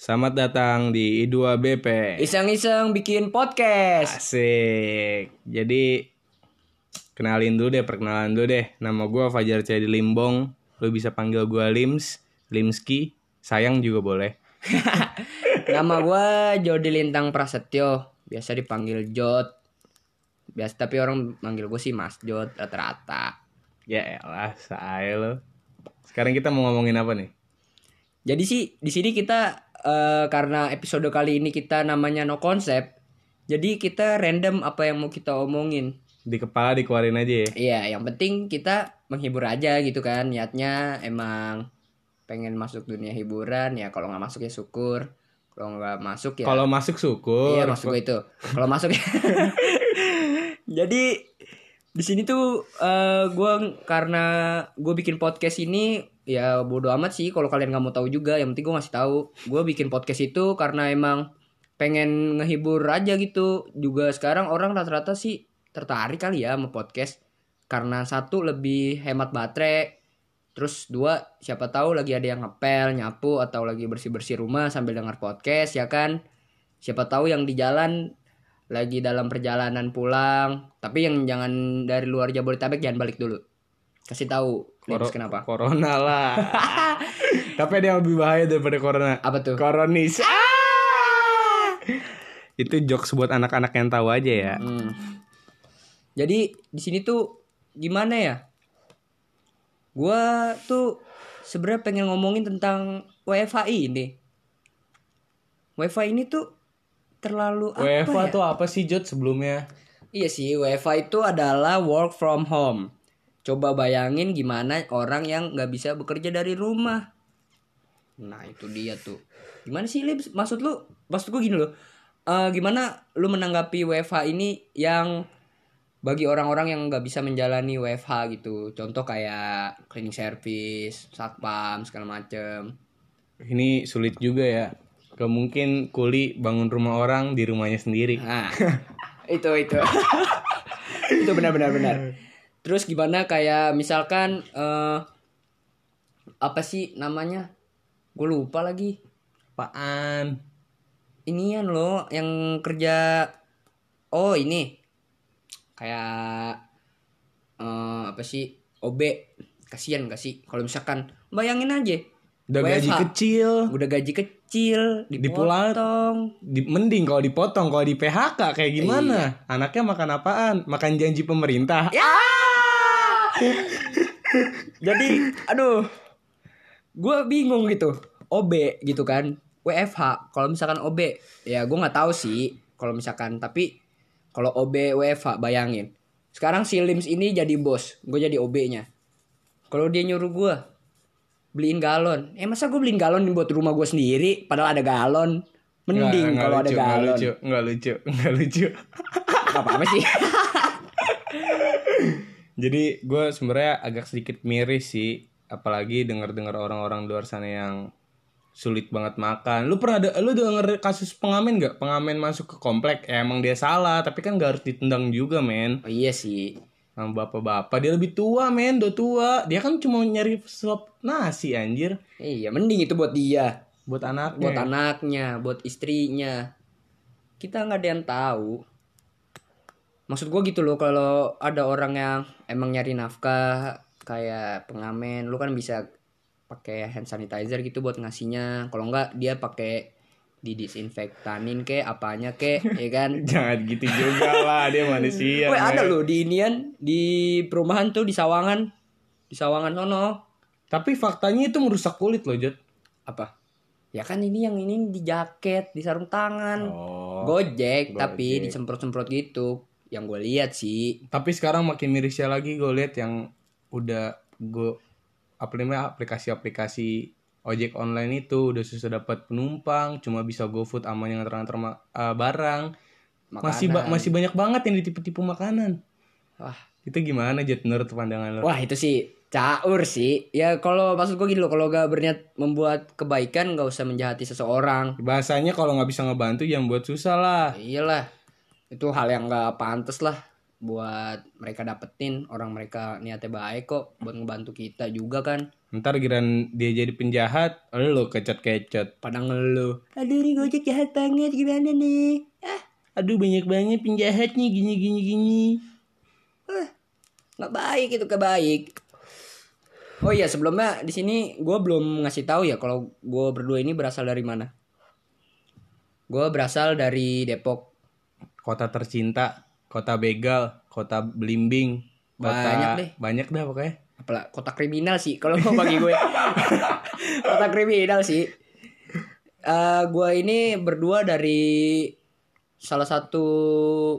Selamat datang di I2BP. Iseng-iseng bikin podcast. Asik. Jadi kenalin dulu deh, perkenalan dulu deh. Nama gua Fajar Cedi Limbong. Lu bisa panggil gua Lims, Limski. Sayang juga boleh. Nama gua Jody Lintang Prasetyo. Biasa dipanggil Jod. Biasa tapi orang manggil gue sih Mas Jod rata-rata. Ya elah, saya lo. Sekarang kita mau ngomongin apa nih? Jadi sih di sini kita eh, karena episode kali ini kita namanya no konsep. Jadi kita random apa yang mau kita omongin. Di kepala dikeluarin aja ya. Iya, yang penting kita menghibur aja gitu kan. Niatnya emang pengen masuk dunia hiburan ya kalau nggak masuk ya syukur. Kalau nggak masuk ya Kalau masuk syukur. Iya gue itu. Kalau masuk ya. Jadi di sini tuh eh gue karena gue bikin podcast ini ya bodo amat sih kalau kalian nggak mau tahu juga. Yang penting gue ngasih tahu. Gue bikin podcast itu karena emang pengen ngehibur aja gitu. Juga sekarang orang rata-rata sih tertarik kali ya sama podcast. Karena satu lebih hemat baterai. Terus dua siapa tahu lagi ada yang ngepel, nyapu atau lagi bersih-bersih rumah sambil dengar podcast ya kan. Siapa tahu yang di jalan lagi dalam perjalanan pulang, tapi yang jangan dari luar Jabodetabek jangan balik dulu. Kasih tahu Lims, Koro- kenapa? Corona lah. Tapi ada yang lebih bahaya daripada corona. Apa tuh? Koronis. Ah! Itu jokes buat anak-anak yang tahu aja ya. Hmm. Jadi di sini tuh gimana ya? Gua tuh sebenarnya pengen ngomongin tentang WFHI ini. WFH ini tuh terlalu apa ya? tuh apa sih Jod sebelumnya? Iya sih, WFH itu adalah work from home. Coba bayangin gimana orang yang nggak bisa bekerja dari rumah. Nah itu dia tuh. Gimana sih Lips? Maksud lu? Maksud gue gini loh. Eh, gimana lu menanggapi WFH ini yang bagi orang-orang yang nggak bisa menjalani WFH gitu. Contoh kayak cleaning service, satpam segala macem. Ini sulit juga ya. Gak mungkin kuli bangun rumah orang di rumahnya sendiri. Nah, itu itu. itu benar-benar benar. Terus gimana kayak misalkan eh apa sih namanya? Gue lupa lagi. Apaan? Inian loh yang kerja Oh, ini. Kayak eh apa sih? OB. Kasihan gak sih kalau misalkan bayangin aja. Udah gaji WFH. kecil. Udah gaji kecil, dipotong. Di, mending kalau dipotong, kalau di PHK kayak gimana? Anaknya makan apaan? Makan janji pemerintah. Ya. Jadi, aduh, gue bingung gitu. OB gitu kan, WFH. Kalau misalkan OB, ya gue nggak tahu sih. Kalau misalkan, tapi kalau OB WFH, bayangin. Sekarang si Lims ini jadi bos, gue jadi OB-nya. Kalau dia nyuruh gue beliin galon, eh masa gue beliin galon buat rumah gue sendiri, padahal ada galon. Mending kalau ada lucu, nggak galon. lucu, nggak lucu, nggak lucu. Gak apa-apa sih. Jadi gue sebenarnya agak sedikit miris sih, apalagi dengar-dengar orang-orang luar sana yang sulit banget makan. Lu pernah ada, lu denger kasus pengamen gak? Pengamen masuk ke komplek, ya emang dia salah, tapi kan gak harus ditendang juga men. oh iya sih. Sama bapak-bapak dia lebih tua men, udah tua. Dia kan cuma nyari suap nasi anjir Iya, mending itu buat dia. buat anaknya. buat anaknya, buat istrinya. Kita nggak ada yang tahu. Maksud gue gitu loh, kalau ada orang yang emang nyari nafkah kayak pengamen, lu kan bisa pakai hand sanitizer gitu buat ngasihnya. Kalau nggak dia pakai didisinfektanin ke apanya ke, ya kan? Jangan gitu juga lah, dia manusia. Men. ada loh di inian di perumahan tuh di Sawangan, di Sawangan sono. Tapi faktanya itu merusak kulit loh, Jod. Apa? Ya kan ini yang ini di jaket, di sarung tangan. Oh. Gojek, tapi Gojek. disemprot-semprot gitu. Yang gue lihat sih. Tapi sekarang makin mirisnya lagi gue lihat yang udah gue apa namanya aplikasi-aplikasi ojek online itu udah susah dapat penumpang, cuma bisa GoFood sama yang nganter-nganter ma- eh, barang. Masih ba- Makanan. masih banyak banget yang ditipu-tipu makanan. Wah, Itu gimana Jet menurut pandangan lo? wah itu sih caur sih. Ya kalau maksud gue gitu loh, kalau gak berniat membuat kebaikan gak usah menjahati seseorang. Bahasanya kalau nggak bisa ngebantu jangan buat susah lah. Iyalah, itu hal yang gak pantas lah buat mereka dapetin. Orang mereka niatnya baik kok buat ngebantu kita juga kan. Ntar giran dia jadi penjahat, lu kecot-kecot. pada ngeluh. Aduh nih gojek jahat banget gimana nih? Ah Aduh banyak banget penjahatnya gini gini gini. nggak baik itu ke baik. Oh iya sebelumnya di sini gue belum ngasih tahu ya kalau gue berdua ini berasal dari mana. Gue berasal dari Depok Kota tercinta, kota begal, kota belimbing, kota Banyak deh. Banyak dah pokoknya. apalah kota kriminal sih kalau mau bagi gue kota kriminal sih Eh gue ini berdua dari salah satu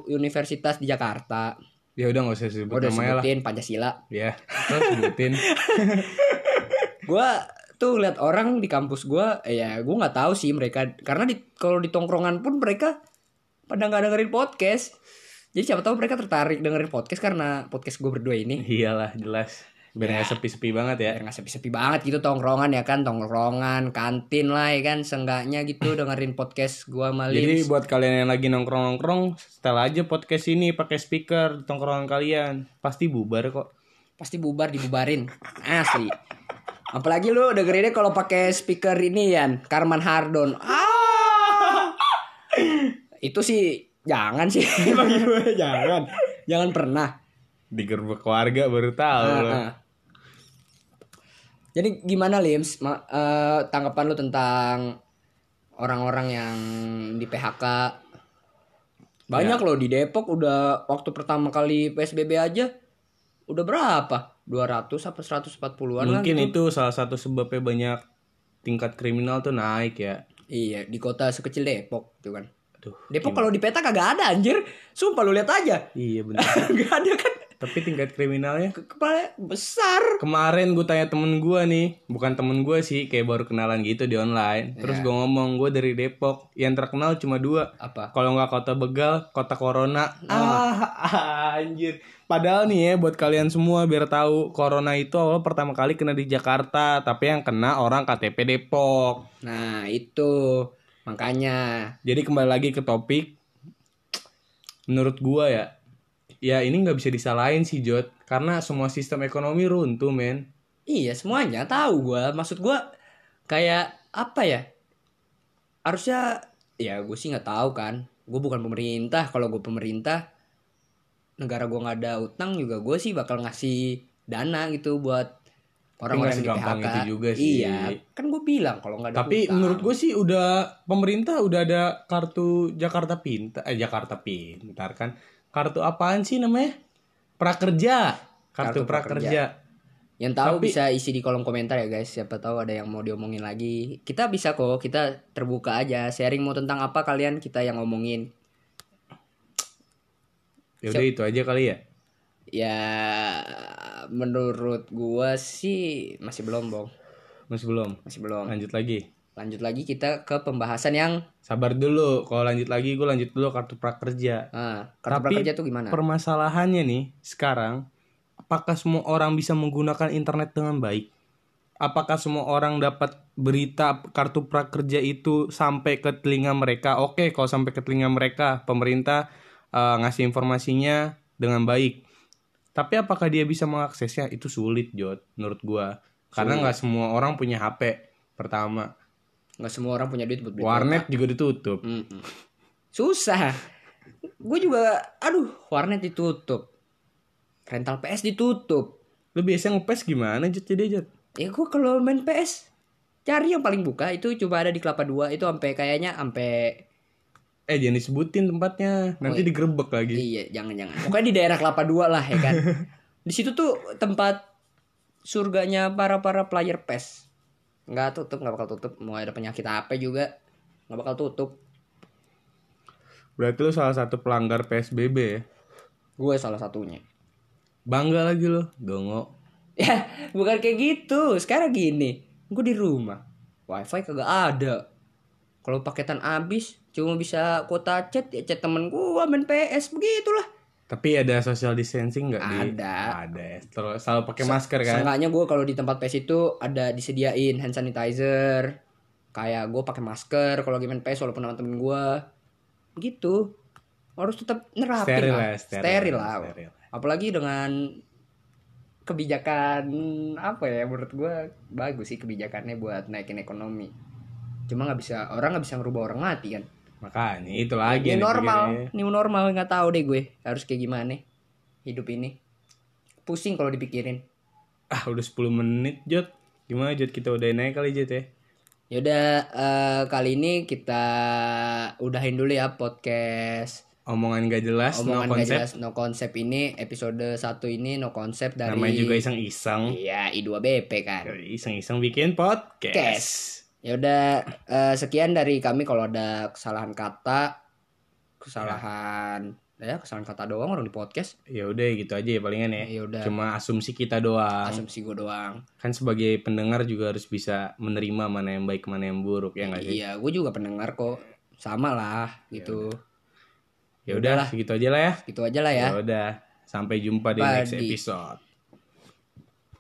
universitas di Jakarta Ya udah nggak usah sebut udah namanya lah. sebutin Pancasila Ya, terus sebutin. gue tuh lihat orang di kampus gue ya gue nggak tahu sih mereka karena di kalau di tongkrongan pun mereka pada nggak dengerin podcast jadi siapa tahu mereka tertarik dengerin podcast karena podcast gue berdua ini Iyalah jelas. Biar Ya. sepi-sepi banget ya. biar nggak sepi-sepi banget gitu tongkrongan ya kan tongkrongan kantin lah ya kan seenggaknya gitu dengerin podcast gua sama Jadi buat kalian yang lagi nongkrong-nongkrong, setel aja podcast ini pakai speaker tongkrongan kalian. Pasti bubar kok. pasti bubar dibubarin asli apalagi lu dengerinnya kalau pakai speaker ini ya Karman Hardon ah itu sih jangan sih bagi gue jangan jangan pernah Digerbek keluarga baru tahu Ah, loh. ah. Jadi gimana Lims Ma- eh, tanggapan lu tentang orang-orang yang di PHK? Banyak Ya. loh di Depok udah waktu pertama kali PSBB aja udah berapa? 200 apa 140-an lah Mungkin gitu. itu salah satu sebabnya banyak tingkat kriminal tuh naik ya. Iya, di kota sekecil Depok tuh kan. Aduh. Depok kalau di peta kagak ada anjir. Sumpah lu lihat aja. Iya bener. Gak ada kan. Tapi tingkat kriminalnya Ke- Kepala besar. Kemarin gue tanya temen gue nih, bukan temen gue sih, kayak baru kenalan gitu di online. Terus gue ngomong gue dari Depok, yang terkenal cuma dua. Apa? Kalau nggak kota begal, kota corona. Ah, anjir. Padahal nih ya buat kalian semua biar tahu corona itu awal pertama kali kena di Jakarta, tapi yang kena orang KTP Depok. Nah, itu makanya Jadi kembali lagi ke topik. Menurut gua ya, ya ini nggak bisa disalahin sih Jod, karena semua sistem ekonomi runtuh men. Iya semuanya tahu gua. Maksud gua kayak apa ya? Harusnya ya gue sih nggak tahu kan. Gue bukan pemerintah. Kalau gue pemerintah, negara gua nggak ada utang juga gue sih bakal ngasih dana gitu buat orang-orang di segampang PHK. itu juga sih. Iya, kan gue bilang kalau nggak ada. Tapi utang. menurut gue sih udah pemerintah udah ada kartu Jakarta Pintar, eh Jakarta Pintar kan. Kartu apaan sih namanya? Prakerja. Kartu Kartu, prakerja. prakerja. yang tahu tapi- bisa isi di kolom komentar ya guys. Siapa tahu ada yang mau diomongin lagi. Kita bisa kok. Kita terbuka aja. Sharing mau tentang apa kalian kita yang ngomongin. Ya udah itu aja kali ya. Ya menurut gua sih masih belum, Bong. Masih belum. Masih belum. Lanjut lagi. Lanjut lagi kita ke pembahasan yang Sabar dulu. Kalau lanjut lagi gue lanjut dulu kartu prakerja. ah, kartu Tapi prakerja tuh gimana? Permasalahannya nih sekarang apakah semua orang bisa menggunakan internet dengan baik? Apakah semua orang dapat berita kartu prakerja itu sampai ke telinga mereka? Oke, kalau sampai ke telinga mereka, pemerintah eh, ngasih informasinya dengan baik. Tapi apakah dia bisa mengaksesnya? Itu sulit, Jod, menurut gua. Karena nggak semua orang punya HP. Pertama, Nggak semua orang punya duit buat beli warnet juga ditutup. kuota. Mm-mm. Susah. Gue juga, aduh, warnet ditutup. Rental PS ditutup. Lu biasa ngepes gimana, Jod? Jadi, Jod? Ya gue kalau main PS cari yang paling buka itu coba ada di Kelapa 2 itu sampai kayaknya sampai Eh, jangan disebutin tempatnya. Nanti digerebek lagi. Iya, jangan jangan. Pokoknya di daerah Kelapa Dua lah ya kan. di situ tuh tempat surganya para para player PES. Nggak tutup, nggak bakal tutup. Mau ada penyakit apa juga nggak bakal tutup. Berarti lu salah satu pelanggar PSBB ya? Gue salah satunya. Bangga lagi lu, dongo. Ya, bukan kayak gitu. Sekarang gini, gue di rumah. Wifi kagak ada. Kalau paketan habis, cuma bisa kuota chat ya chat temen gue main PS begitulah. Tapi ada social distancing nggak di? Ada. Ada. Terus selalu pakai masker kan? Seenggaknya gue kalau di tempat PS itu ada disediain hand sanitizer. Kayak gue pakai masker kalau lagi main PS walaupun sama temen gue. Gitu. Harus tetap nerapin Steril lah. lah, Steril, steril, lah. steril. Apalagi dengan kebijakan apa ya menurut gue bagus sih kebijakannya buat naikin ekonomi cuma nggak bisa orang nggak bisa ngerubah orang mati kan Makanya itu lagi new normal new normal nggak tahu deh gue harus kayak gimana hidup ini pusing kalau dipikirin Ah, udah 10 menit, Jot. Gimana, Jot? Kita udah naik kali, Jot ya? yaudah eh, kali ini kita udahin dulu ya podcast Omongan gak jelas, omongan no gak konsep. jelas no konsep ini episode satu ini no konsep dari Namanya juga iseng-iseng. iya i2bp kan Iseng-iseng bikin podcast. Kes. Ya udah eh, sekian dari kami kalau ada kesalahan kata, kesalahan ya kesalahan kata doang orang di podcast. Ya udah gitu aja ya palingan ya. Ya udah Cuma asumsi kita doang. asumsi gue doang. Kan sebagai pendengar juga harus bisa menerima mana yang baik, mana yang buruk ya nggak sih? Iya, gue juga pendengar kok. Sama lah gitu. Ya udah, segitu aja lah ya. Gitu aja lah ya. Ya udah. Sampai jumpa di next episode.